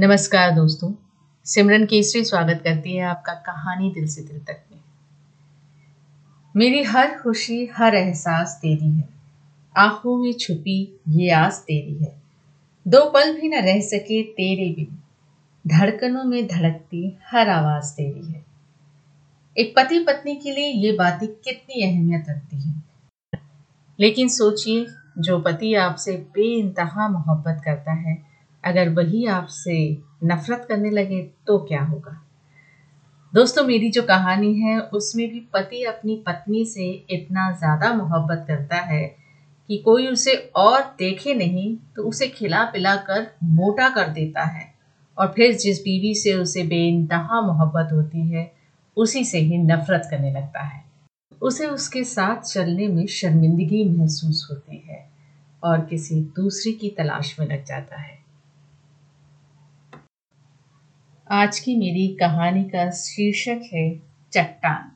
नमस्कार दोस्तों, सिमरन केसरी स्वागत करती है आपका कहानी दिल से दिल तक में। मेरी हर खुशी, हर एहसास तेरी है। आँखों में छुपी ये आस तेरी है। दो पल भी न रह सके तेरे बिन। धड़कनों में धड़कती हर आवाज़ तेरी है। एक पति पत्नी के लिए ये बातें कितनी अहमियत रखती हैं। लेकिन सोचिए, जो पति आपसे बेइंतहा मोहब्बत करता है अगर वही आपसे नफरत करने लगे तो क्या होगा? दोस्तों, मेरी जो कहानी है, उसमें भी पति अपनी पत्नी से इतना ज़्यादा मोहब्बत करता है कि कोई उसे और देखे नहीं तो उसे खिला पिला कर मोटा कर देता है। और फिर जिस बीवी से उसे बेइंतहा मोहब्बत होती है, उसी से ही नफरत करने लगता है। उसे उसके साथ चलने में शर्मिंदगी महसूस होती है और किसी दूसरी की तलाश में लग जाता है। आज की मेरी कहानी का शीर्षक है चट्टान,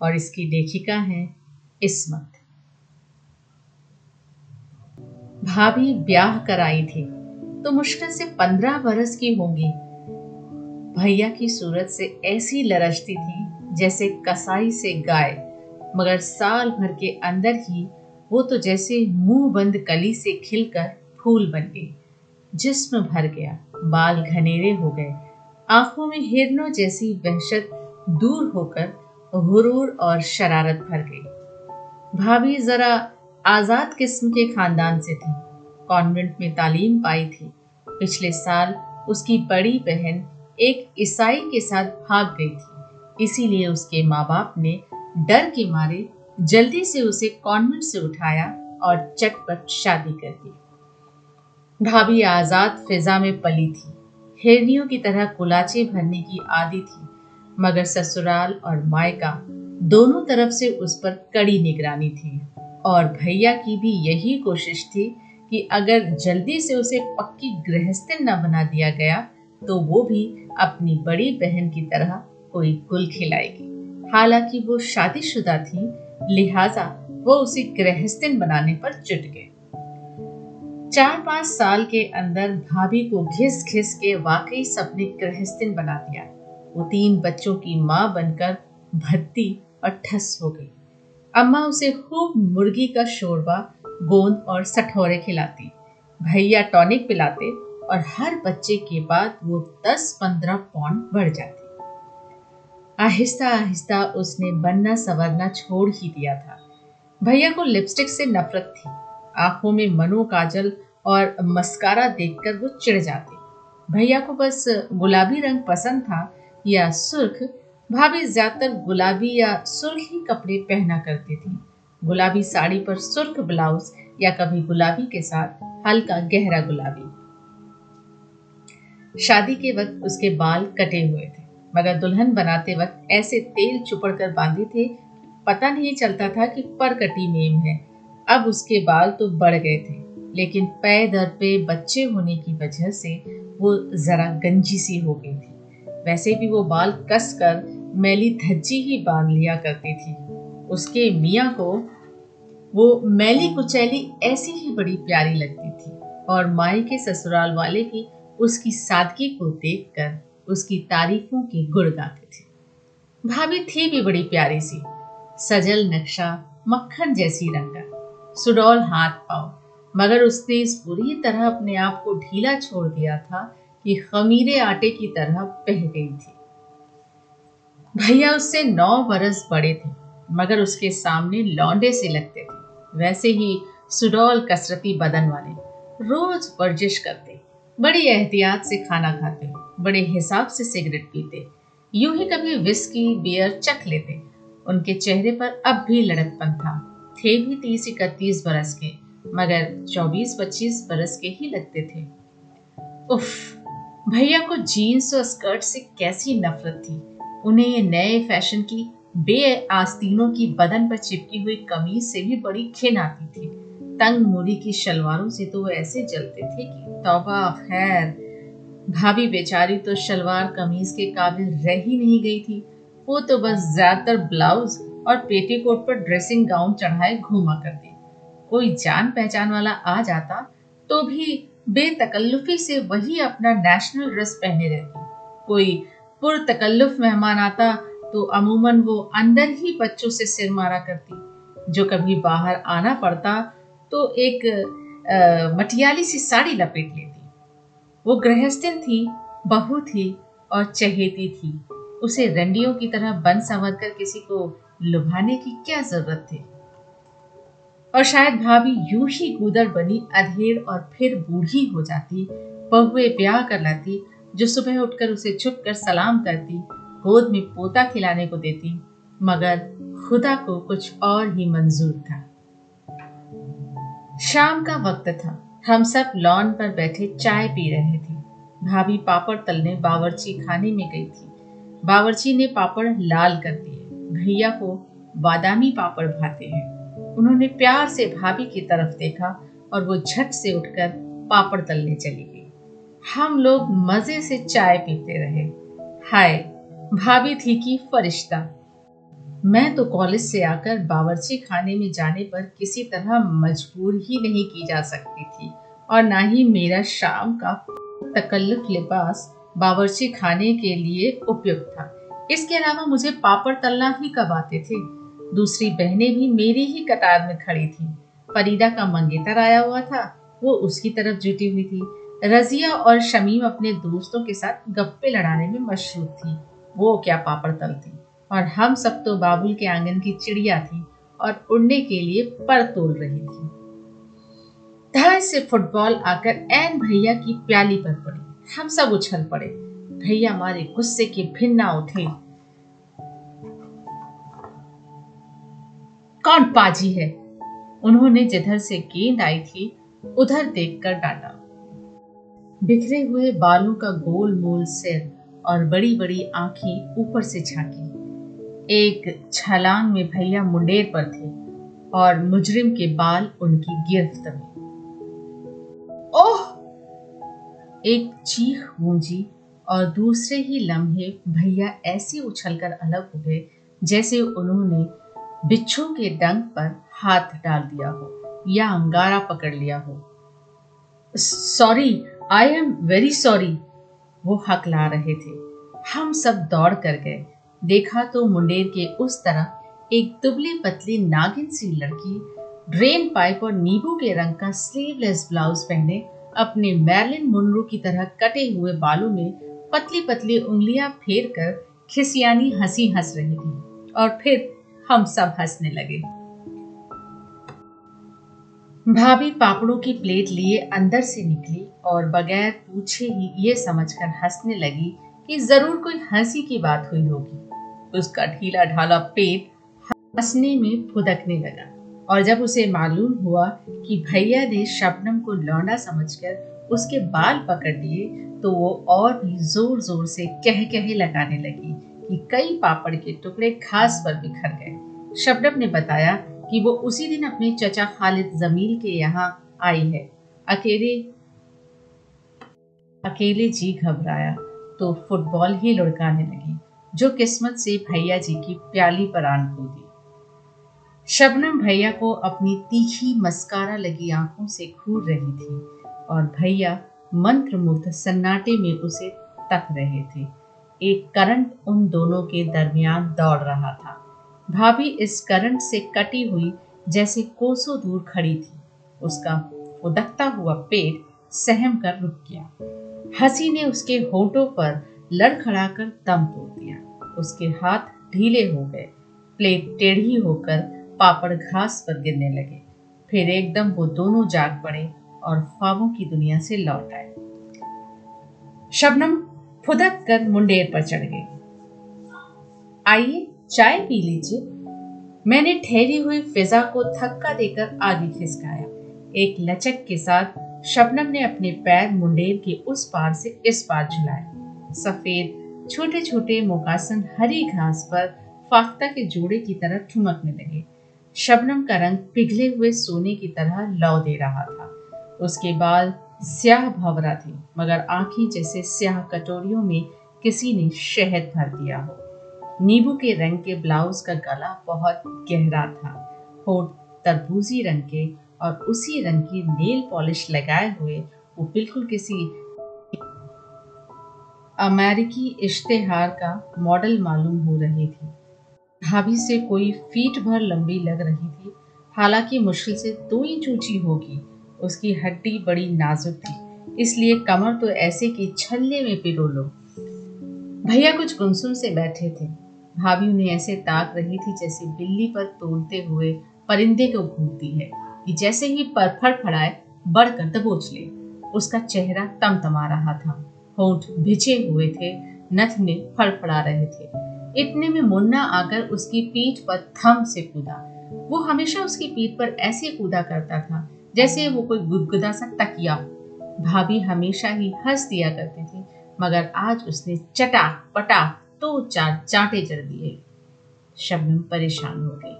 और इसकी लेखिका है इसमत। भाभी ब्याह कराई थी तो मुश्किल से पंद्रह बरस की होंगी। भैया की सूरत से ऐसी लरजती थी, जैसे कसाई से गाय, मगर साल भर के अंदर ही वो तो जैसे मुँह बंद कली से खिलकर फूल बन गई। जिस्म भर गया, बाल घनेरे हो गए आँखों में हिरनों जैसी वहशत दूर होकर गुरूर और शरारत भर गई। भाभी जरा आज़ाद किस्म के खानदान से थी, कॉन्वेंट में तालीम पाई थी। पिछले साल उसकी बड़ी बहन एक ईसाई के साथ भाग गई थी, इसीलिए उसके माँ बाप ने डर के मारे जल्दी से उसे कॉन्वेंट से उठाया और चटपट शादी कर दी। भाभी आज़ाद फिजा में पली थी हिरनियों की तरह कुलाचे भरने की आदि थी, मगर ससुराल और मायका दोनों तरफ़ से उस पर कड़ी निगरानी थी। और भैया की भी यही कोशिश थी कि अगर जल्दी से उसे पक्की गृहस्थिन न बना दिया गया तो वो भी अपनी बड़ी बहन की तरह कोई गुल खिलाएगी। हालाँकि वो शादीशुदा थी, लिहाजा वो उसे गृहस्थिन बनाने पर जुट गए। चार पाँच साल के अंदर भाभी को घिस घिस के वाकई सपने गृहस्थिन बना दिया। वो तीन बच्चों की माँ बनकर भत्ती और ठस हो गई। अम्मा उसे खूब मुर्गी का शोरबा, गोंद और सठोरे खिलाती। भैया टॉनिक पिलाते और हर बच्चे के बाद वो दस पंद्रह पौंड बढ़ जाती। आहिस्ता आहिस्ता उसने बनना संवरना छोड़ ही दिया था। भैया को लिपस्टिक से नफरत थी। आँखों में मनो काजल और मस्कारा देखकर वो चिढ़ जाते। भैया को बस गुलाबी रंग पसंद था या सुर्ख, भाभी ज़्यादातर गुलाबी या सुर्ख ही कपड़े पहना करती थी। गुलाबी साड़ी पर सुर्ख ब्लाउज या कभी गुलाबी के साथ हल्का गहरा गुलाबी। शादी के वक्त उसके बाल कटे हुए थे, मगर दुल्हन बनाते वक्त ऐसे तेल चुपड़ कर बांधे थे, पता नहीं चलता था कि पर कटी मेम है। अब उसके बाल तो बढ़ गए थे, लेकिन पै दर पे बच्चे होने की वजह से वो जरा गंजी सी हो गई थी। वैसे भी वो बाल कस कर मैली धज्जी ही बाँध लिया करती थी। उसके मियाँ को वो मैली कुचैली ऐसी ही बड़ी प्यारी लगती थी और माई के ससुराल वाले भी उसकी सादगी को देखकर उसकी तारीफों के गुड़ गाते थे। भाभी थी भी बड़ी प्यारी सी, सजल नक्शा मक्खन जैसी रंगा। सुडौल हाथ पाओ मगर उसने इस बुरी तरह अपने आप को ढीला छोड़ दिया था कि खमीरे आटे की तरह बह गई थी। भैया उससे नौ बरस बड़े थे, मगर उसके सामने लौंडे से लगते थे। वैसे ही सुडौल कसरती बदन वाले रोज वर्जिश करते, बड़ी एहतियात से खाना खाते, बड़े हिसाब से सिगरेट पीते, यूँ ही कभी विस्की बियर चख लेते। उनके चेहरे पर अब भी लड़कपन था। थे भी तीस, इकतीस बरस के, मगर चौबीस, पच्चीस बरस के ही लगते थे। उफ, भैया को जीन्स और स्कर्ट से कैसी नफरत थी। उन्हें ये नए फ़ैशन की बे आस्तीनों की बदन पर चिपकी हुई कमीज से भी बड़ी खिन आती थी। तंग मोरी की शलवारों से तो वो ऐसे जलते थे कि, तौबा, खैर। भाभी बेचारी तो शलवार कमीज के काबिल रह ही नहीं गई थी। वो तो बस ज़्यादातर ब्लाउज और पेटीकोट पर ड्रेसिंग गाउन चढ़ाए घूमा करती। कोई जान पहचान वाला आ जाता तो भी बेतकल्लुफी से वही अपना नेशनल ड्रेस पहने रहती। कोई पुरतकल्लुफ मेहमान आता तो अमूमन वो अंदर ही बच्चों से सिर मारा करती। जो कभी बाहर आना पड़ता तो एक मटियाली सी साड़ी लपेट लेती। वो गृहस्थिन थी, बहू थी और चहेती थी। उसे रंडियों की तरह बन संवर कर किसी को लुभाने की क्या ज़रूरत थी? और शायद भाभी यूँ ही गुदर बनी, अधेड़ और फिर बूढ़ी हो जाती, बहुए ब्याह कर लाती, जो सुबह उठकर उसे छुप कर सलाम करती, गोद में पोता खिलाने को देती, मगर खुदा को कुछ और ही मंजूर था। शाम का वक्त था। हम सब लॉन पर बैठे चाय पी रहे थे। भाभी पापड़ तलने बावर्ची खाने में गई थी। बावर्ची ने पापड़ लाल कर दिए। भैया को बादामी पापड़ भाते हैं। उन्होंने प्यार से भाभी की तरफ़ देखा और वो झट से उठकर पापड़ तलने चली गई। हम लोग मज़े से चाय पीते रहे। हाय, भाभी थी कि फरिश्ता। मैं तो कॉलेज से आकर बावर्ची खाने में जाने पर किसी तरह मजबूर ही नहीं की जा सकती थी और ना ही मेरा शाम का तकल्लुफ लिबास बावर्ची खाने के लिए उपयुक्त था। इसके अलावा मुझे पापड़ तलना ही कब आते थे। दूसरी बहनें भी मेरी ही कतार में खड़ी थी। फरीदा का मंगेतर आया हुआ था। वो उसकी तरफ़ जुटी हुई थी। रजिया और शमीम अपने दोस्तों के साथ गप्पे लड़ाने में मशहूर थी। वो क्या पापड़ तलती? और हम सब तो बाबुल के आँगन की चिड़िया थी और उड़ने के लिए पर तोल रही थी। धार से फुटबॉल आकर एन भैया की प्याली पर पड़ी। हम सब उछल पड़े। भैया मारे गुस्से के भिन्ना उठे। कौन पाजी है? उन्होंने जिधर से गेंद आई थी, उधर देखकर डांटा। बिखरे हुए बालों का गोल मोल सिर और बड़ी बड़ी आँखें ऊपर से झांकी। एक छलांग में भैया मुंडेर पर थे और मुजरिम के बाल उनकी गिरफ्त में। ओह! एक चीख गूंजी और दूसरे ही लम्हे भैया ऐसे उछलकर अलग हो गए, जैसे उन्होंने बिच्छू के डंक पर हाथ डाल दिया हो या अंगारा पकड़ लिया हो। Sorry I am very sorry वो हकला रहे थे। हम सब दौड़ कर गए। देखा तो मुंडेर के उस तरफ़ एक दुबली पतली नागिन सी लड़की ड्रेन पाइप और नींबू के रंग का स्लीवलेस ब्लाउज पहने अपने मैरलिन मुनरू की तरह कटे हुए बालों में पतली पतली उंगलियाँ फेर कर खिसियानी हँसी हंस रही थी और फिर हम सब हंसने लगे। भाभी पापड़ों की प्लेट लिए अंदर से निकली और बगैर पूछे ही ये समझकर हंसने लगी कि ज़रूर कोई हँसी की बात हुई होगी। उसका ढीला ढाला पेट हंसने में फुदकने लगा और जब उसे मालूम हुआ कि भैया ने शबनम को लौंडा समझकर उसके बाल पकड़ लिए तो वो और भी ज़ोर ज़ोर से कह कहे लगाने लगी कि कई पापड़ के टुकड़े घास पर बिखर गए। शबनम ने बताया कि वो उसी दिन अपने चचा खालिद जमील के यहाँ आई है। अकेले अकेले जी घबराया तो फुटबॉल ही लुढ़काने लगी, जो किस्मत से भैया जी की प्याली पर आन कूदी। शबनम भैया को अपनी तीखी मस्कारा लगी आँखों से घूर रही थी। और भैया मंत्र मुग्ध सन्नाटे में उसे तक रहे थे। एक करंट उन दोनों के दरमियान दौड़ रहा था। भाभी इस करंट से कटी हुई जैसे कोसों दूर खड़ी थी। उसका उदकता हुआ पेट सहम कर रुक गया। हँसी ने उसके होठों पर लड़खड़ाकर दम तोड़ दिया। उसके हाथ ढीले हो गए। प्लेट टेढ़ी होकर पापड़ घास पर गिरने लगे। फिर एकदम वो दोनों जाग पड़े। और ख्वाबों की दुनिया से लौट आए। शबनम फुदक कर मुंडेर पर चढ़ गई। आइए चाय पी लीजिए। मैंने ठहरी हुई फिजा को थक्का देकर आगे खिसकाया। एक लचक के साथ शबनम ने अपने पैर मुंडेर के उस पार से इस पार झुलाए सफ़ेद छोटे छोटे मोकासन हरी घास पर फाख्ता के जोड़े की तरह ठुमकने लगे। शबनम का रंग पिघले हुए सोने की तरह लौ दे रहा था। उसके बाल स्याह भवरा थे, मगर आँखें जैसे स्याह कटोरियों में किसी ने शहद भर दिया हो। नींबू के रंग के ब्लाउज का गला बहुत गहरा था। होठ तरबूजी रंग के और उसी रंग की नेल पॉलिश लगाए हुए, वो बिल्कुल किसी अमेरिकी इश्तेहार का मॉडल मालूम हो रही थी। भाभी से कोई फीट भर लंबी लग रही थी। हालाँकि मुश्किल से दो इंच ऊँची होगी। उसकी हड्डी बड़ी नाजुक थी। इसलिए कमर तो ऐसे कि छल्ले में पिरो लो। भैया कुछ गुमसुम से बैठे थे। भाभी उन्हें ऐसे ताक रही थी जैसे बिल्ली पर तोड़ते हुए परिंदे को घूमती है कि जैसे ही पर फड़फड़ाए बढ़कर दबोच ले। उसका चेहरा तमतमा रहा था। होंठ भिजे हुए थे। नथ नथने फड़फड़ा रहे थे। इतने में मुन्ना आकर उसकी पीठ पर थम से कूदा। वो हमेशा उसकी पीठ पर ऐसे कूदा करता था जैसे वो कोई गुदगुदा सा तकिया भाभी हमेशा ही हंस दिया करती थी, मगर आज उसने चटा पटा तो चार चांटे चढ़ दिए। शबनम परेशान हो गई।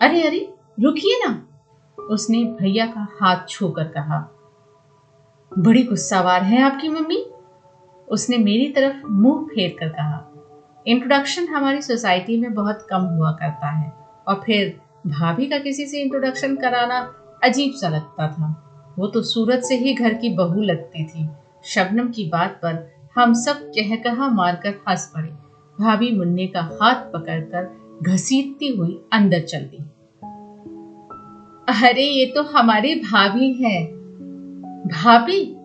अरे अरे, रुकिए ना। उसने भैया का हाथ छूकर कहा, बड़ी गुस्सावार है आपकी मम्मी? उसने मेरी तरफ़ मुँह फेर कर कहा इंट्रोडक्शन हमारी सोसाइटी में बहुत कम हुआ करता है, और फिर भाभी का किसी से इंट्रोडक्शन कराना अजीब सा लगता था। वो तो सूरत से ही घर की बहू लगती थी। शबनम की बात पर हम सब कह कहा मारकर हंस पड़े। भाभी मुन्ने का हाथ पकड़कर घसीटती हुई अंदर चल दी। अरे, ये तो हमारी भाभी है। भाभी?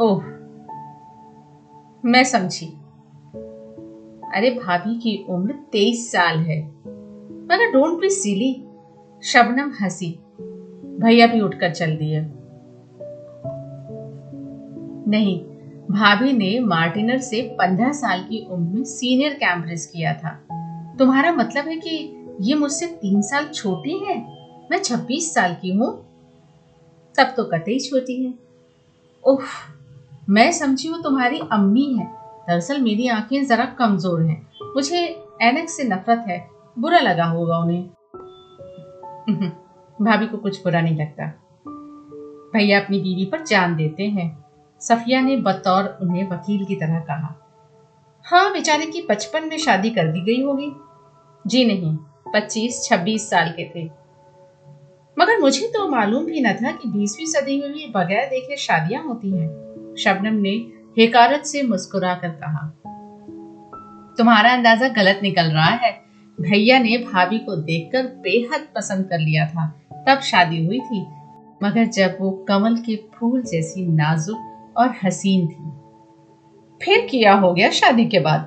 ओह, मैं समझी। अरे, भाभी की उम्र तेईस साल है। मगर डोंट बी सिली। शबनम हँसी। भैया भी उठकर चल दिए। नहीं, भाभी ने मार्टिनर से पंद्रह साल की उम्र में सीनियर कैंब्रिज किया था। तुम्हारा मतलब है कि ये मुझसे तीन साल छोटी है? मैं छब्बीस साल की हूँ। तब तो कतई छोटी है। उफ, मैं समझी वो तुम्हारी अम्मी है। दरअसल मेरी आँखें जरा कमज़ोर हैं। मुझे एनेक्स से नफरत है। बुरा लगा होगा उन्हें। भाभी को कुछ बुरा नहीं लगता। भैया अपनी बीवी पर जान देते हैं। सफिया ने बतौर उन्हें वकील की तरह कहा। हाँ बेचारे की बचपन में शादी कर दी गई होगी। जी नहीं, पच्चीस, छब्बीस साल के थे। मगर मुझे तो मालूम भी न था कि बीसवीं सदी में भी बगैर देखे शादियाँ होती हैं। शबनम ने हेकारत से मुस्कुरा कर कहा, तुम्हारा अंदाज़ा गलत निकल रहा है। भैया ने भाभी को देखकर बेहद पसंद कर लिया था। तब शादी हुई थी, मगर जब वो कमल के फूल जैसी नाजुक और हसीन थी। फिर किया हो गया शादी के बाद?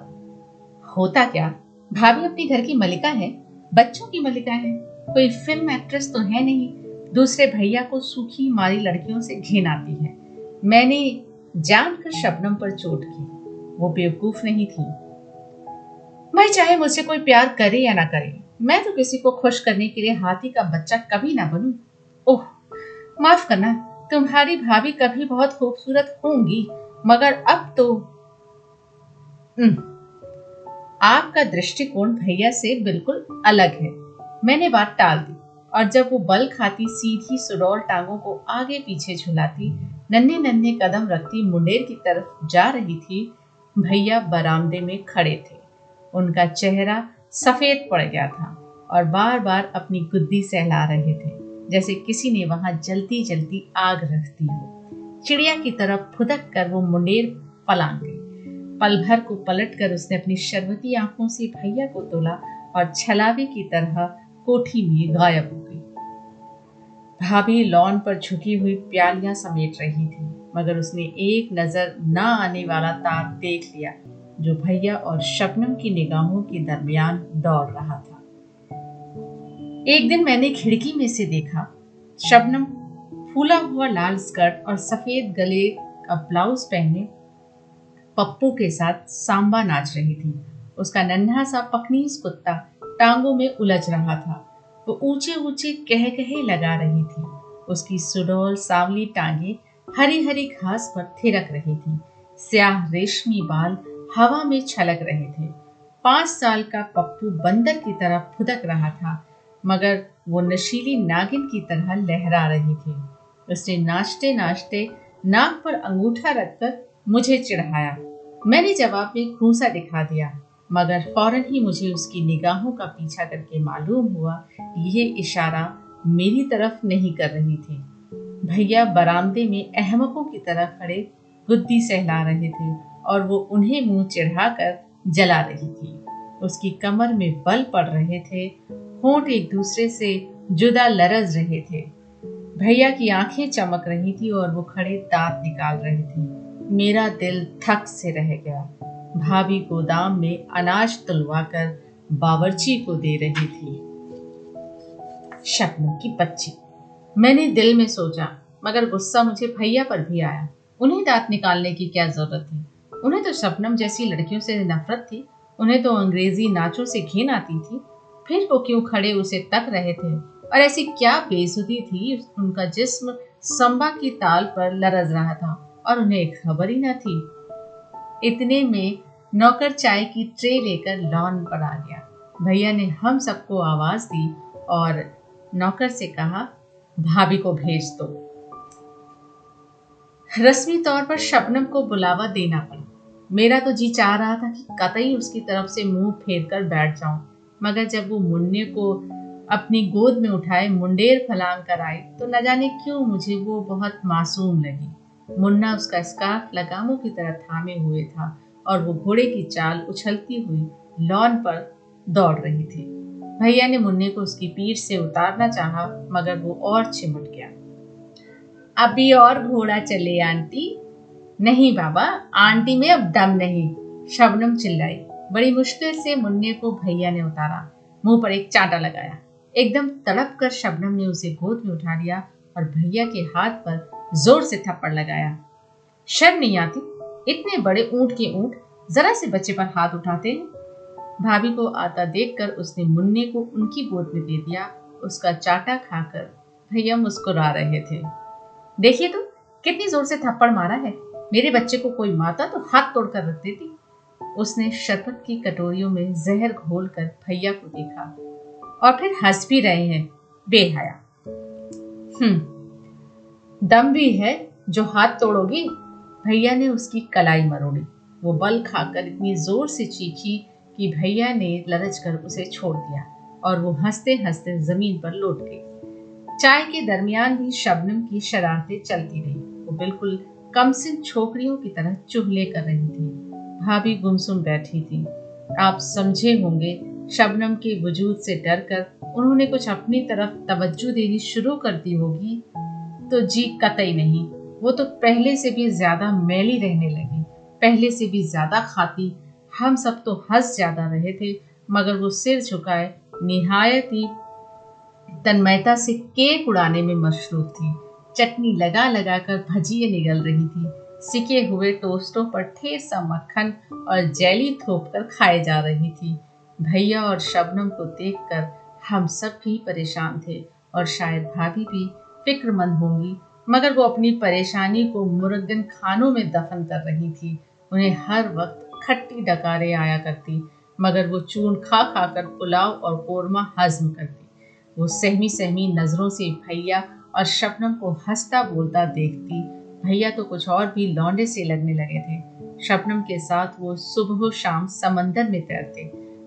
होता क्या? भाभी अपने घर की मलिका है, बच्चों की मलिका है, कोई फ़िल्म एक्ट्रेस तो है नहीं, दूसरे भैया को सूखी मारी लड़कियों से घिन आती है। मैंने जानकर शबनम पर चोट की, वो बेवकूफ़ नहीं थी। मैं चाहे मुझसे कोई प्यार करे या ना करे, मैं तो किसी को खुश करने के लिए हाथी का बच्चा कभी ना बनू। ओह, माफ़ करना, तुम्हारी भाभी कभी बहुत खूबसूरत होंगी, मगर अब तो आपका दृष्टिकोण भैया से बिल्कुल अलग है। मैंने बात टाल दी, और जब वो बल खाती सीधी सुडौल टांगों को आगे पीछे झुलाती नन्हे नन्हे कदम रखती मुंडेर की तरफ़ जा रही थी, भैया बरामदे में खड़े थे। उनका चेहरा सफ़ेद पड़ गया था और बार बार अपनी गुद्दी सहला रहे थे, जैसे किसी ने वहाँ जलती जलती आग रख दी हो। चिड़िया की तरफ़ फुदक कर वो मुंडेर पलांग गई। पल भर को पलट कर उसने अपनी शर्वती आँखों से भैया को तोला और छलावे की तरह कोठी में गायब हो गई। भाभी लॉन पर झुकी हुई प्यालियाँ समेट रही थी, मगर उसने एक नज़र न आने वाला तार देख लिया। जो भैया और शबनम की निगाहों के दरमियान दौड़ रहा था। एक दिन मैंने खिड़की में से देखा, शबनम फूला हुआ लाल स्कर्ट और सफ़ेद गले का ब्लाउज पहने पप्पू के साथ सांबा नाच रही थी। उसका नन्हा सा पकनीस कुत्ता टांगों में उलझ रहा था। वो ऊँचे ऊँचे कह कहे लगा रही थी। उसकी सुडोल सावली टांगे हरी हरी घास पर थिरक रही थी। स्याह रेशमी बाल हवा में छलक रहे थे। पाँच साल का पप्पू बंदर की तरह फुदक रहा था, मगर वो नशीली नागिन की तरह लहरा रही थी। उसने नाचते नाचते नाक पर अंगूठा रखकर मुझे चिढ़ाया। मैंने जवाब में खूसा दिखा दिया, मगर फ़ौरन ही मुझे उसकी निगाहों का पीछा करके मालूम हुआ ये इशारा मेरी तरफ़ नहीं कर रही थी। भैया बरामदे में अहमकों की तरह खड़े गुद्दी सहला रहे थे। और वो उन्हें मुँह चढ़ाकर जला रही थी। उसकी कमर में बल पड़ रहे थे, होंठ एक दूसरे से जुदा लरज रहे थे। भैया की आँखें चमक रही थी और वो खड़े दांत निकाल रहे थे। मेरा दिल थक से रह गया। भाभी गोदाम में अनाज तुलवाकर बावर्ची को दे रही थी। शबनम की बच्ची। मैंने दिल में सोचा, मगर गुस्सा मुझे भैया पर भी आया। उन्हें दांत निकालने की क्या ज़रूरत थी उन्हें तो शबनम जैसी लड़कियों से नफरत थी, उन्हें तो अंग्रेज़ी नाचों से घिन आती थी, फिर वो क्यों खड़े उसे तक रहे थे? और ऐसी क्या बेसुदी थी उनका जिस्म संबा की ताल पर लरज रहा था और उन्हें एक खबर ही न थी। इतने में नौकर चाय की ट्रे लेकर लॉन पर आ गया। भैया ने हम सबको आवाज़ दी और नौकर से कहा, भाभी को भेज दो। रस्मी तौर पर शबनम को बुलावा देना पड़ा। मेरा तो जी चाह रहा था कि कतई उसकी तरफ़ से मुँह फेर कर बैठ जाऊँ। मगर जब वो मुन्ने को अपनी गोद में उठाए, मुंडेर फलांग कर आई तो न जाने क्यों मुझे वो बहुत मासूम लगी। मुन्ना उसका स्कार्फ लगामों की तरह थामे हुए था और वो घोड़े की चाल उछलती हुई लॉन पर दौड़ रही थी। भैया ने मुन्ने को उसकी पीठ से उतारना चाहा, मगर वो और चिमट गया। अभी और घोड़ा चले आंटी नहीं बाबा, आंटी में अब दम नहीं। शबनम चिल्लाई। बड़ी मुश्किल से मुन्ने को भैया ने उतारा। मुँह पर एक चांटा लगाया। एकदम तड़प कर शबनम ने उसे गोद में उठा लिया और भैया के हाथ पर ज़ोर से थप्पड़ लगाया। शर्म नहीं आती? इतने बड़े ऊँट के ऊँट जरा से बच्चे पर हाथ उठाते हैं। भाभी को आता देखकर उसने मुन्ने को उनकी गोद में दे दिया। उसका चाटा खाकर भैया मुस्कुरा रहे थे। देखिए तो कितनी ज़ोर से थप्पड़ मारा है। मेरे बच्चे को कोई माता तो हाथ तोड़कर रख देती। उसने शरबत की कटोरियों में जहर घोल कर भैया को देखा और फिर हंस भी रहे हैं, बेहया। हम्म दम भी है जो हाथ तोड़ोगी, भैया ने उसकी कलाई मरोड़ी। वो बल खाकर इतनी ज़ोर से चीखी कि भैया ने लरज कर उसे छोड़ दिया और वो हँसते हँसते ज़मीन पर लौट गई। चाय के दरमियान भी शबनम की शरारतें चलती रही। वो बिल्कुल कमसिन छोकरियों की तरह चुहले कर रही थी। भाभी गुमसुम बैठी थी। आप समझे होंगे, शबनम के वजूद से डरकर उन्होंने कुछ अपनी तरफ़ तवज्जो देनी शुरू कर दी होगी। तो जी कतई नहीं, वो तो पहले से भी ज़्यादा मैली रहने लगी, पहले से भी ज़्यादा खाती। हम सब तो हंस ज़्यादा रहे थे, मगर वो सिर झुकाए, निहायत ही तन्मयता से केक उड़ाने में मशरूफ थी। चटनी लगा लगा कर भजिए निगल रही थी। सिके हुए टोस्टों पर ठेस सा मक्खन और जेली थोप कर खाए जा रही थी। भैया और शबनम को देखकर हम सब भी परेशान थे और शायद भाभी भी फिक्रमंद होंगी, मगर वो अपनी परेशानी को मुरगन खानों में दफन कर रही थी। उन्हें हर वक्त खट्टी डकारे आया करती, मगर वो चून खा खा कर पुलाव और कोरमा हजम करती। वो सहमी सहमी नज़रों से भैया और शबनम को हंसता बोलता देखती भैया तो कुछ और भी लौंडे से लगने लगे थे। शबनम के साथ वो सुबह शाम समंदर में तैरते।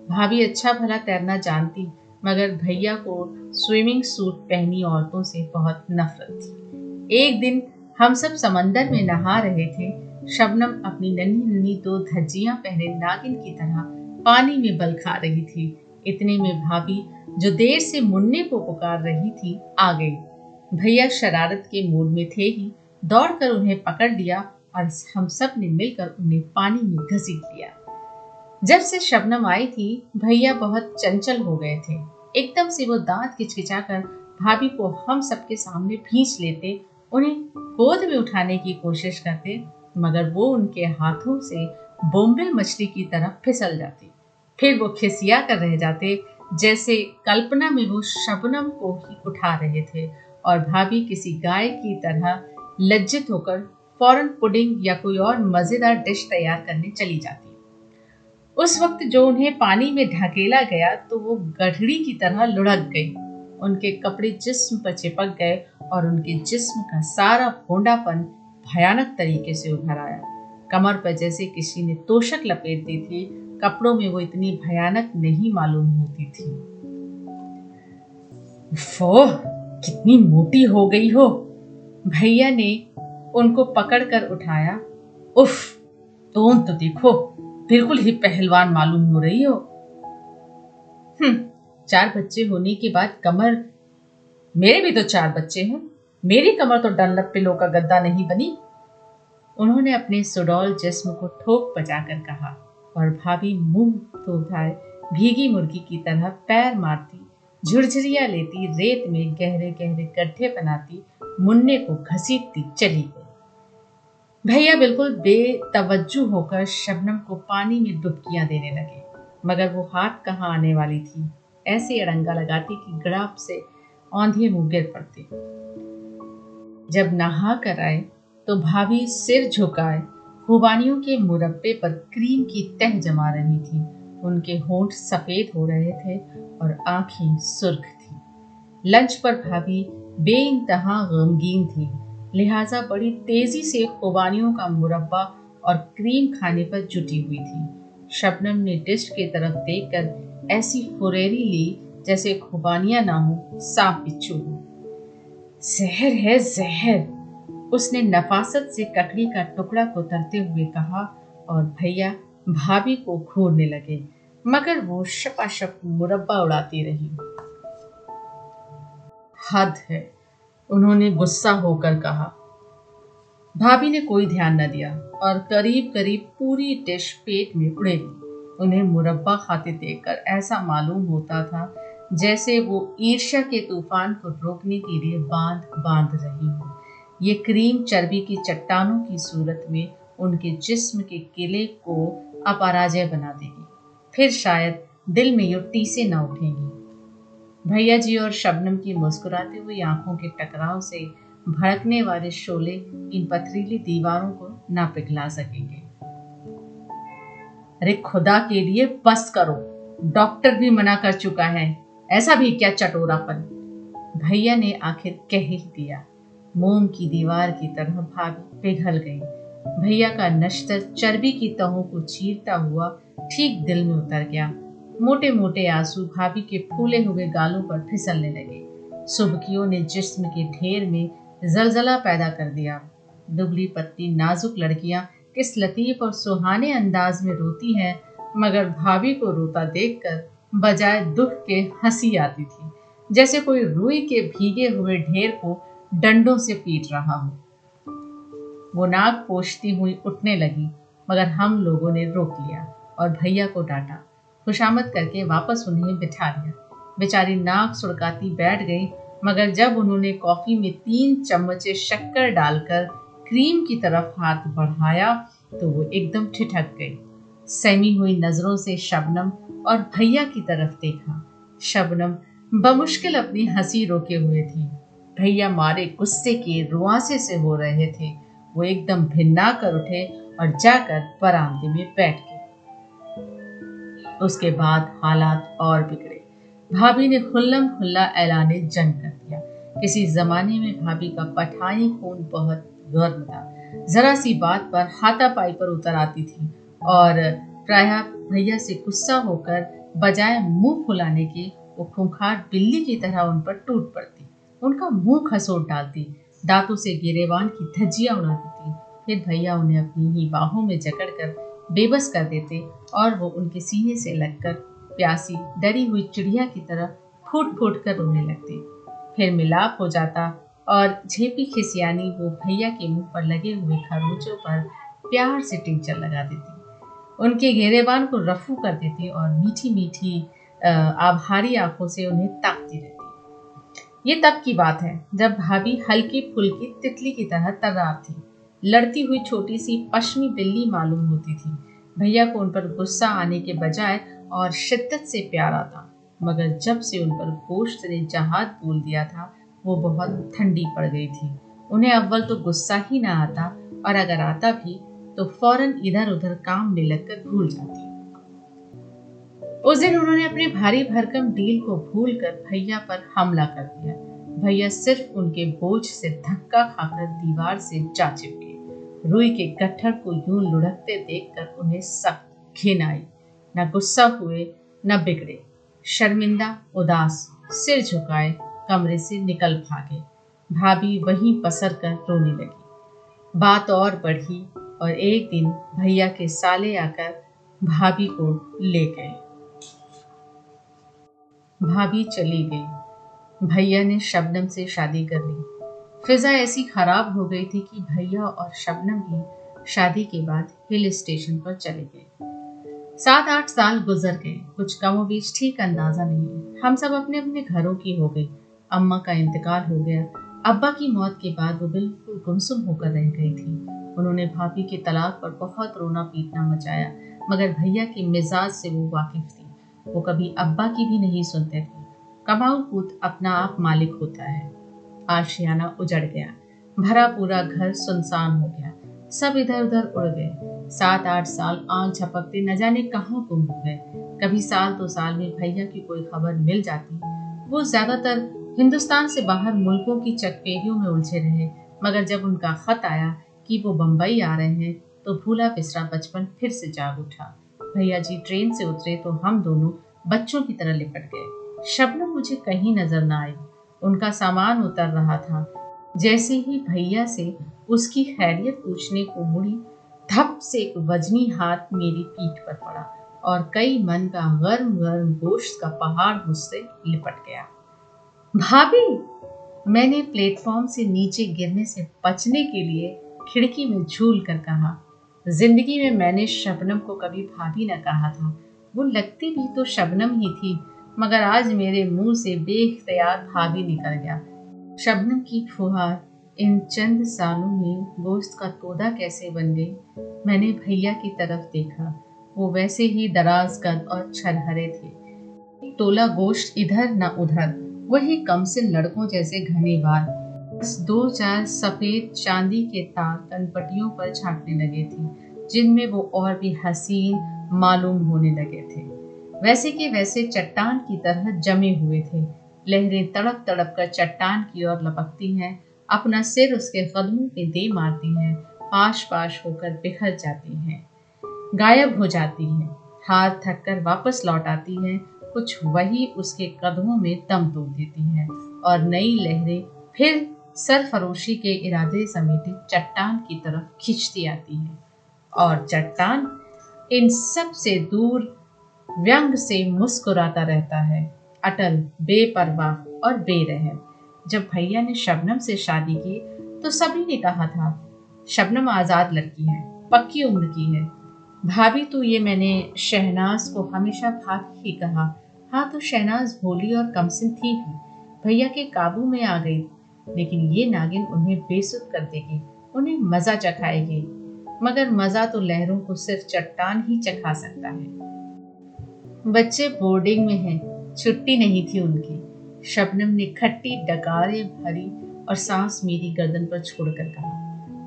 भाभी अच्छा भला तैरना जानती, मगर भैया को स्विमिंग सूट पहनी औरतों से बहुत नफरत। थी एक दिन हम सब समंदर में नहा रहे थे। शबनम अपनी नन्ही नन्ही दो धज्जियाँ पहने नागिन की तरह पानी में बल खा रही थी। इतने में भाभी जो देर से मुन्ने को पुकार रही थी, आ गई। भैया शरारत के मूड में थे ही, दौड़कर उन्हें पकड़ लिया और हम सबने मिलकर उन्हें पानी में घसीट लिया। जब से शबनम आई थी, भैया बहुत चंचल हो गए थे। एकदम से वो दांत किचकिचाकर भाभी को हम सबके सामने भींच लेते, उन्हें गोद में उठाने की कोशिश करते, मगर वो उनके हाथों से बोम्बे मछली की तरह फिसल जाती। फिर वो खिसिया कर रह जाते, जैसे कल्पना में वो शबनम को ही उठा रहे थे। और भाभी किसी गाय की तरह लज्जित होकर फ़ौरन पुडिंग या कोई और मज़ेदार डिश तैयार करने चली जाती। उस वक्त जो उन्हें पानी में ढकेला गया तो वो गढ़ड़ी की तरह लुढ़क गई। उनके कपड़े जिस्म पर चिपक गए और उनके जिस्म का सारा फोंडापन भयानक तरीके से उभर आया। कमर पर जैसे किसी ने तोशक लपेट दी थी, कपड़ों में वो इतनी भयानक नहीं मालूम होती थी। कितनी मोटी हो गई हो। भैया ने उनको पकड़कर उठाया। उफ तुम तो देखो, बिल्कुल ही पहलवान मालूम हो रही हो। हम्म चार बच्चे होने के बाद कमर, मेरे भी तो चार बच्चे हैं। मेरी कमर तो डनलप पिलो का गद्दा नहीं बनी। उन्होंने अपने सुडौल जिस्म को ठोक बजाकर कहा और भाभी मुँह तो उठाए भीगी मुर्गी की तरह पैर मारती। झुरझुरिया लेती, रेत में गहरे गहरे गड्ढे बनाती, मुन्ने को घसीटती, चली गई। भैया बिल्कुल बेतवज्जो होकर शबनम को पानी में डुबकियाँ देने लगे, मगर वो हाथ कहाँ आने वाली थी? ऐसे अड़ंगा लगाती कि गड़ाप से औंधे मुँह गिर पड़ते। जब नहा कर आए तो भाभी सिर झुकाए खुबानियों के मुरब्बे पर क्रीम की तह जमा रही थी। उनके होंठ सफ़ेद हो रहे थे और आँखें सुर्ख थी। लंच पर भाभी बेइंतहा गमगीन थी। लिहाजा बड़ी तेज़ी से खुबानियों का मुरब्बा और क्रीम खाने पर जुटी हुई थी। शबनम ने डिश की तरफ़ देखकर ऐसी फुरेरी ली जैसे खुबानियाँ ना हो, सांप बिच्छू हो। जहर है, जहर! उसने नफासत से ककड़ी का टुकड़ा कोतरते हुए कहा और भैया भाभी को घूरने लगे, मगर वो शपाशप मुरब्बा उड़ाती रही। हद है, उन्होंने गुस्सा होकर कहा। भाभी ने कोई ध्यान न दिया और करीब करीब पूरी डिश पेट में उड़े। उन्हें मुरब्बा खाते देखकर ऐसा मालूम होता था, जैसे वो ईर्ष्या के तूफ़ान को रोकने के लिए बाँध बाँध रही हो। ये क्रीम चर्बी की चट्टानों की सूरत में उनके जिस्म के किले को अपराजय बना देगी। फिर शायद दिल में यो टीसे न उठेंगी। भैया जी और शबनम की मुस्कुराती हुई आँखों के टकराव से भड़कने वाले शोले इन पथरीली दीवारों को ना पिघला सकेंगे। अरे खुदा के लिए बस करो। डॉक्टर भी मना कर चुका है। ऐसा भी क्या चटोरापन? भैया ने आखिर कह ही दिया। मोम की दीवार की तरह भाभी पिघल गई। भैया का नश्तर चर्बी की तहों को चीरता हुआ ठीक दिल में उतर गया। मोटे मोटे आँसू भाभी के फूले हुए गालों पर फिसलने लगे। सुबकियों ने जिस्म के ढेर में जलजला पैदा कर दिया। दुबली पत्ती नाजुक लड़कियाँ किस लतीफ और सुहाने अंदाज में रोती हैं, मगर भाभी को रोता देखकर बजाय दुख के हँसी आती थी, जैसे कोई रुई के भीगे हुए ढेर को डंडों से पीट रहा हो। वो नाक पोछती हुई उठने लगी, मगर हम लोगों ने रोक लिया और भैया को डांटा। खुशामद करके वापस उन्हें बिठा दिया बेचारी नाक सुड़काती बैठ गई, मगर जब उन्होंने कॉफ़ी में तीन चम्मचे शक्कर डालकर क्रीम की तरफ़ हाथ बढ़ाया तो वो एकदम ठिठक गई। सहमी हुई नज़रों से शबनम और भैया की तरफ़ देखा। शबनम बमुश्किल अपनी हँसी रोके हुए थी। भैया मारे गुस्से के रुआसे से हो रहे थे। वो एकदम भिन्ना कर उठे और जाकर बरामदे में बैठ गए। उसके बाद हालात और बिगड़े। भाभी ने खुल्लम खुल्ला ऐलान जंग कर दिया। किसी जमाने में भाभी का पठाई खून बहुत गर्म था। जरा सी बात पर हाथापाई पर उतर आती थी और प्राय भैया से गुस्सा होकर बजाय मुँह फुलाने के, वो खूंखार बिल्ली की तरह उन पर टूट पड़ती। उनका मुँह खसोट डालती। दांतों से गिरेवान की धज्जियाँ उड़ा देती। फिर भैया उन्हें अपनी ही बाहों में जकड़कर बेबस कर देते और वो उनके सीने से लगकर प्यासी, डरी हुई चिड़िया की तरह फूट फूट कर रोने लगती। फिर मिलाप हो जाता और झेपी खिसियानी वो भैया के मुँह पर लगे हुए खरोचों पर प्यार से टिंचर लगा देती। उनके घेरेबान को रफू कर देती और मीठी मीठी आभारी आँखों से उन्हें ताकती रहती। ये तब की बात है, जब भाभी हल्की फुल्की तितली की तरह तर्रार थी। लड़ती हुई छोटी सी पश्चिमी बिल्ली मालूम होती थी। भैया को उन पर गुस्सा आने के बजाय और शिद्दत से प्यार आता, मगर जब से उन पर गोश्त ने जहाज़ बोल दिया था, वो बहुत ठंडी पड़ गई थी। उन्हें अव्वल तो गुस्सा ही ना आता, और अगर आता भी तो फ़ौरन इधर उधर काम में लगकर भूल जाती। उस दिन उन्होंने अपने भारी भरकम डील को भूलकर भैया पर हमला कर दिया। भैया सिर्फ़ उनके बोझ से धक्का खाकर दीवार से जा चिपके रुई के गट्ठर को यूँ लुढ़कते देखकर उन्हें सख्त घिन आई न गुस्सा हुए, न बिगड़े। शर्मिंदा, उदास, सिर झुकाए, कमरे से निकल भागे। भाभी वहीं पसर कर रोने लगी। बात और बढ़ी और एक दिन भैया के साले आकर भाभी को ले गए। भाभी चली गई। भैया ने शबनम से शादी कर ली। फिजा ऐसी खराब हो गई थी कि भैया और शबनम भी शादी के बाद हिल स्टेशन पर चले गए। सात आठ साल गुजर गए। कुछ कमो बीच ठीक अंदाज़ा नहीं हम सब अपने अपने घरों की हो गई। अम्मा का इंतकाल हो गया। अब्बा की मौत के बाद वो बिल्कुल गुमसुम होकर रह गई थी। उन्होंने भाभी के तलाक पर बहुत रोना पीटना मचाया, मगर भैया के मिजाज से वो वाकिफ वो कभी अब्बा की भी नहीं सुनते थे। कमाऊ पूत अपना आप मालिक होता है। आशियाना उजड़ गया। भरा पूरा घर सुनसान हो गया। सब इधर उधर उड़ गए। सात आठ साल आग झपकते न जाने कहाँ गुम हो गए। कभी साल दो साल में भैया की कोई खबर मिल जाती। वो ज़्यादातर हिंदुस्तान से बाहर मुल्कों की चकपेरियों में उलझे रहे। मगर जब उनका खत आया कि वो बम्बई आ रहे हैं तो भूला पिसरा बचपन फिर से जाग उठा। भैया जी ट्रेन से उतरे तो हम दोनों बच्चों की तरह लिपट गए। शबनम मुझे कहीं नज़र न आई। उनका सामान उतर रहा था। जैसे ही भैया से उसकी खैरियत पूछने को मुड़ी, धप से एक वजनी हाथ मेरी पीठ पर पड़ा और कई मन का गर्म गर्म गोश्त का पहाड़ मुझसे लिपट गया। भाभी, मैंने प्लेटफॉर्म से नीचे गिरने से बचने के लिए खिड़की में झूल कर कहा ज़िंदगी में मैंने शबनम को कभी भाभी न कहा था। वो लगती भी तो शबनम ही थी, मगर आज मेरे मुँह से बेख्तियार भाभी निकल गया। शबनम की फुहार इन चंद सालों में गोश्त का तोदा कैसे बन गई, मैंने भैया की तरफ़ देखा। वो वैसे ही दराज कद और छरहरे थे। तोला गोश्त इधर न उधर, वही कम से लड़कों जैसे घने बाल दो चार सफ़ेद चांदी के तार तनपटियों पर झांकने लगे थे, जिनमें वो और भी हसीन मालूम होने लगे थे। वैसे के वैसे चट्टान की तरह जमे हुए थे। लहरें तड़प तड़प कर चट्टान की ओर लपकती हैं, अपना सिर उसके कदमों पे दे मारती हैं पाश पाश होकर बिखर जाती हैं। गायब हो जाती हैं, हाथ थक कर वापस लौट आती हैं, कुछ वही उसके कदमों में दम तोड़ देती हैं और नई लहरें फिर सरफरोशी के इरादे समेत चट्टान की तरफ़ खींचती आती है। और चट्टान इन सबसे दूर व्यंग से मुस्कुराता रहता है। अटल, बेपरवाह और बेरहम। जब भैया ने शबनम से शादी की तो सभी ने कहा था, शबनम आज़ाद लड़की है, पक्की उम्र की है। भाभी तो ये मैंने शहनाज को हमेशा भाभी ही कहा। हाँ तो शहनाज भोली और कमसिन थी भी भैया के काबू में आ गई। लेकिन ये नागिन उन्हें बेसुध कर देगी, उन्हें मज़ा चखाएगी। मगर मज़ा तो लहरों को सिर्फ़ चट्टान ही चखा सकता है। बच्चे बोर्डिंग में हैं, छुट्टी नहीं थी उनकी। शबनम ने खट्टी डकारे भरी और सांस मेरी गर्दन पर छोड़कर कहा,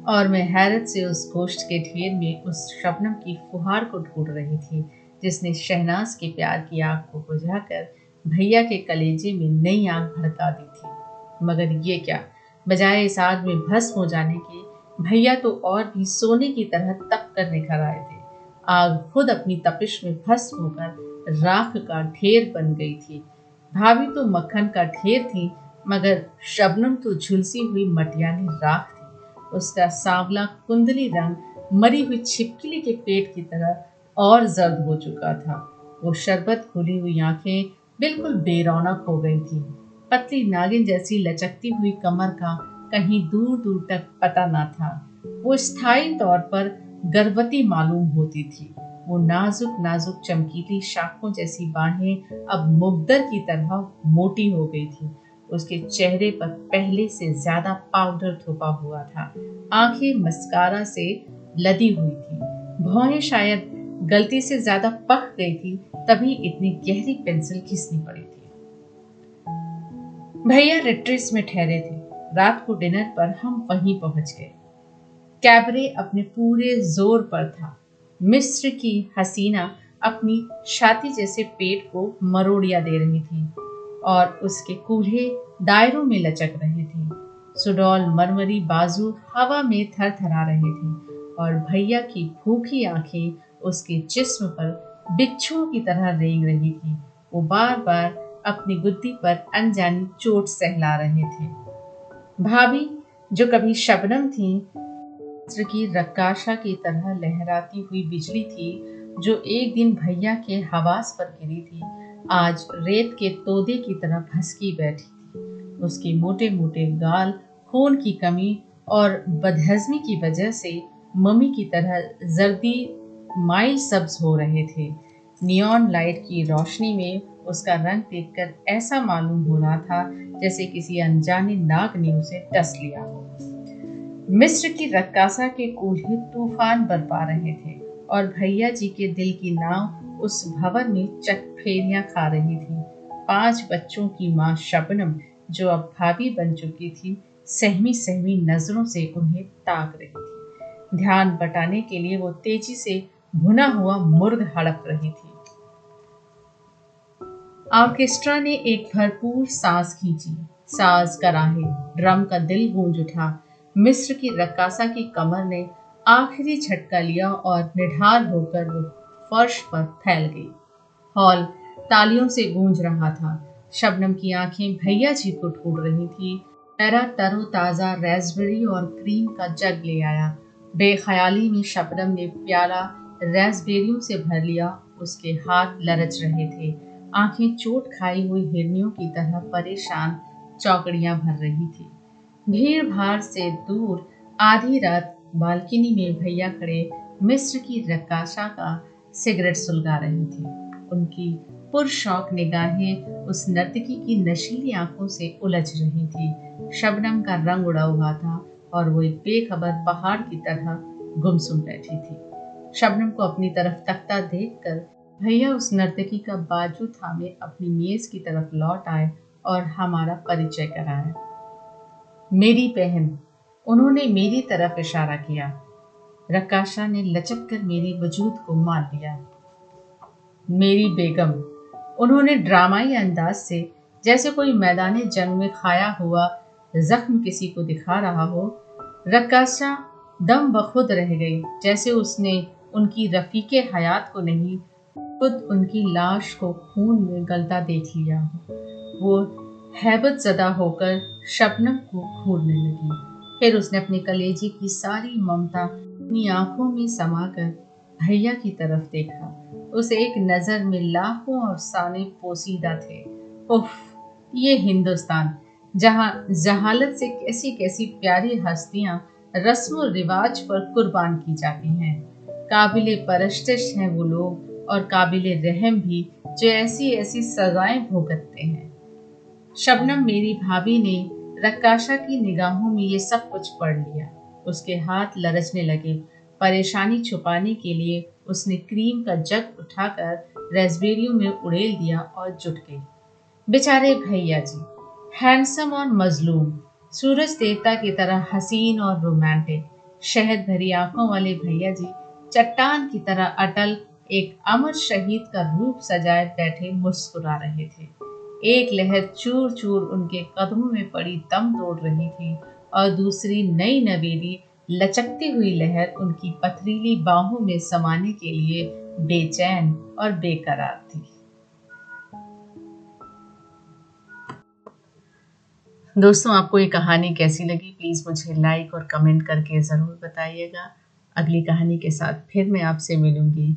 और मैं हैरत से उस गोश्त के ढेर में उस शबनम की फुहार को ढूंढ रही थी, जिसने शहनाज के प्यार की आग को बुझाकर भैया के कलेजे में नई आग भड़का दी। मगर ये क्या? बजाय इस आग में भस्म हो जाने के, भैया तो और भी सोने की तरह तप कर निखर आए थे। आग खुद अपनी तपिश में भस्म होकर राख का ढेर बन गई थी। भाभी तो मक्खन का ढेर थी, मगर शबनम तो झुलसी हुई मटियानी राख थी। उसका सांवला कुंदली रंग मरी हुई छिपकली के पेट की तरह और जर्द हो चुका था। वो शरबत खुली हुई आँखें बिल्कुल बेरौनक हो गई थी। पतली नागिन जैसी लचकती हुई कमर का कहीं दूर दूर तक पता न था। वो स्थायी तौर पर गर्भवती मालूम होती थी। वो नाजुक नाजुक चमकीली शाखों जैसी बाहें अब मुगदर की तरह मोटी हो गई थी। उसके चेहरे पर पहले से ज़्यादा पाउडर थोपा हुआ था। आँखें मस्कारा से लदी हुई थी। भौहें शायद गलती से ज़्यादा पक गई थी, तभी इतनी गहरी पेंसिल घिसनी पड़ी थी। भैया रिट्रीस में ठहरे थे। रात को डिनर पर हम वहीं पहुँच गए। कैबरे अपने पूरे ज़ोर पर था। मिस्र की हसीना अपनी छाती जैसे पेट को मरोड़िया दे रही थी और उसके कूल्हे दायरों में लचक रहे थे। सुडौल मरमरी बाजू हवा में थर थरा रहे थे और भैया की भूखी आँखें उसके जिस्म पर बिच्छुओं की तरह रेंग रही थी। वो बार बार अपनी गुद्दी पर अनजानी चोट सहला रहे थे। भाभी, जो कभी शबनम थी की रक्काशा की तरह लहराती हुई बिजली थी, जो एक दिन भैया के हवास पर गिरी थी, आज रेत के तोदे की तरह भसकी बैठी थी। उसके मोटे मोटे गाल, खून की कमी और बदहजमी की वजह से मम्मी की तरह जर्दी माइल सब्ज हो रहे थे। नियॉन लाइट की रोशनी में उसका रंग देखकर ऐसा मालूम हो रहा था जैसे किसी अनजाने नाग ने उसे टस लिया हो। मिस्र की रक्कासा के कूल्हे तूफ़ान बरपा रहे थे और भैया जी के दिल की नाव उस भवन में चकफेरियाँ खा रही थी। पाँच बच्चों की माँ शबनम, जो अब भाभी बन चुकी थी सहमी सहमी नज़रों से उन्हें ताक रही थी। ध्यान बटाने के लिए वो तेज़ी से भुना हुआ मुर्ग हड़प रही थी। ऑर्केस्ट्रा ने एक भरपूर सांस खींची। साज कराहे। ड्रम का दिल गूंज उठा। मिस्र की रक्कासा की कमर ने आखिरी झटका लिया और निढाल होकर वो फर्श पर फैल गई। हॉल तालियों से गूंज रहा था। शबनम की आँखें भैया जी को ढूंढ रही थी। मेरा तरो ताज़ा रेसबेरी और क्रीम का जग ले आया। बेख्याली में शबनम ने प्याला रेसबेरियों से भर लिया। उसके हाथ लरच रहे थे। आँखें चोट खाई हुई हिरनियों की तरह परेशान चौकड़ियाँ भर रही थी। भीड़ भाड़ से दूर आधी रात बालकनी में भैया खड़े मिस्र की रकाशा का सिगरेट सुलगा रही थी। उनकी पुरशौक निगाहें उस नर्तकी की नशीली आँखों से उलझ रही थी। शबनम का रंग उड़ा हुआ था और वो एक बेखबर पहाड़ की तरह गुमसुम बैठी थी। शबनम को अपनी तरफ़ तकता देखकर भैया उस नर्तकी का बाजू थामे अपनी मेज की तरफ़ लौट आए और हमारा परिचय कराया मेरी बहन, उन्होंने मेरी तरफ़ इशारा किया। रकाशा ने लचक कर मेरी वजूद को मार लिया। मेरी बेगम, उन्होंने ड्रामाई अंदाज से, जैसे कोई मैदान जंग में खाया हुआ जख्म किसी को दिखा रहा हो, रकाशा दम बखुद रह गई, जैसे उसने उनकी रफीके हयात को नहीं खुद उनकी लाश को खून में गलता देख लिया। हो वो हैबत जदा होकर शबनम को घूरने लगी। फिर उसने अपने कलेजे की सारी ममता अपनी आँखों में समाकर भैया की तरफ़ देखा। उस एक नज़र में लाखों अफसाने पोसीदा थे। उफ, ये हिंदुस्तान, जहाँ जहालत से कैसी कैसी प्यारी हस्तियाँ रस्म रिवाज पर कुर्बान की जाती हैं। काबिल परस्तिश हैं वो लोग। और काबिल रहम भी जो ऐसी ऐसी सजाएँ भुगतते हैं। शबनम मेरी भाभी ने रक्काशा की निगाहों में ये सब कुछ पढ़ लिया। उसके हाथ लरचने लगे। परेशानी छुपाने के लिए उसने क्रीम का जग उठाकर रेसबेरियो में उड़ेल दिया और जुट गई। बेचारे भैया जी, हैंडसम और मजलूम, सूरज देवता की तरह हसीन और रोमांटिक, शहद भरी आँखों वाले भैया जी, चट्टान की तरह अटल एक अमर शहीद का रूप सजाए बैठे मुस्कुरा रहे थे। एक लहर चूर चूर उनके कदमों में पड़ी दम तोड़ रही थी और दूसरी नई नवेली, लचकती हुई लहर उनकी पथरीली बाहों में समाने के लिए बेचैन और बेकरार थी। दोस्तों, आपको ये कहानी कैसी लगी? प्लीज़ मुझे लाइक और कमेंट करके ज़रूर बताइएगा। अगली कहानी के साथ फिर मैं आपसे मिलूँगी।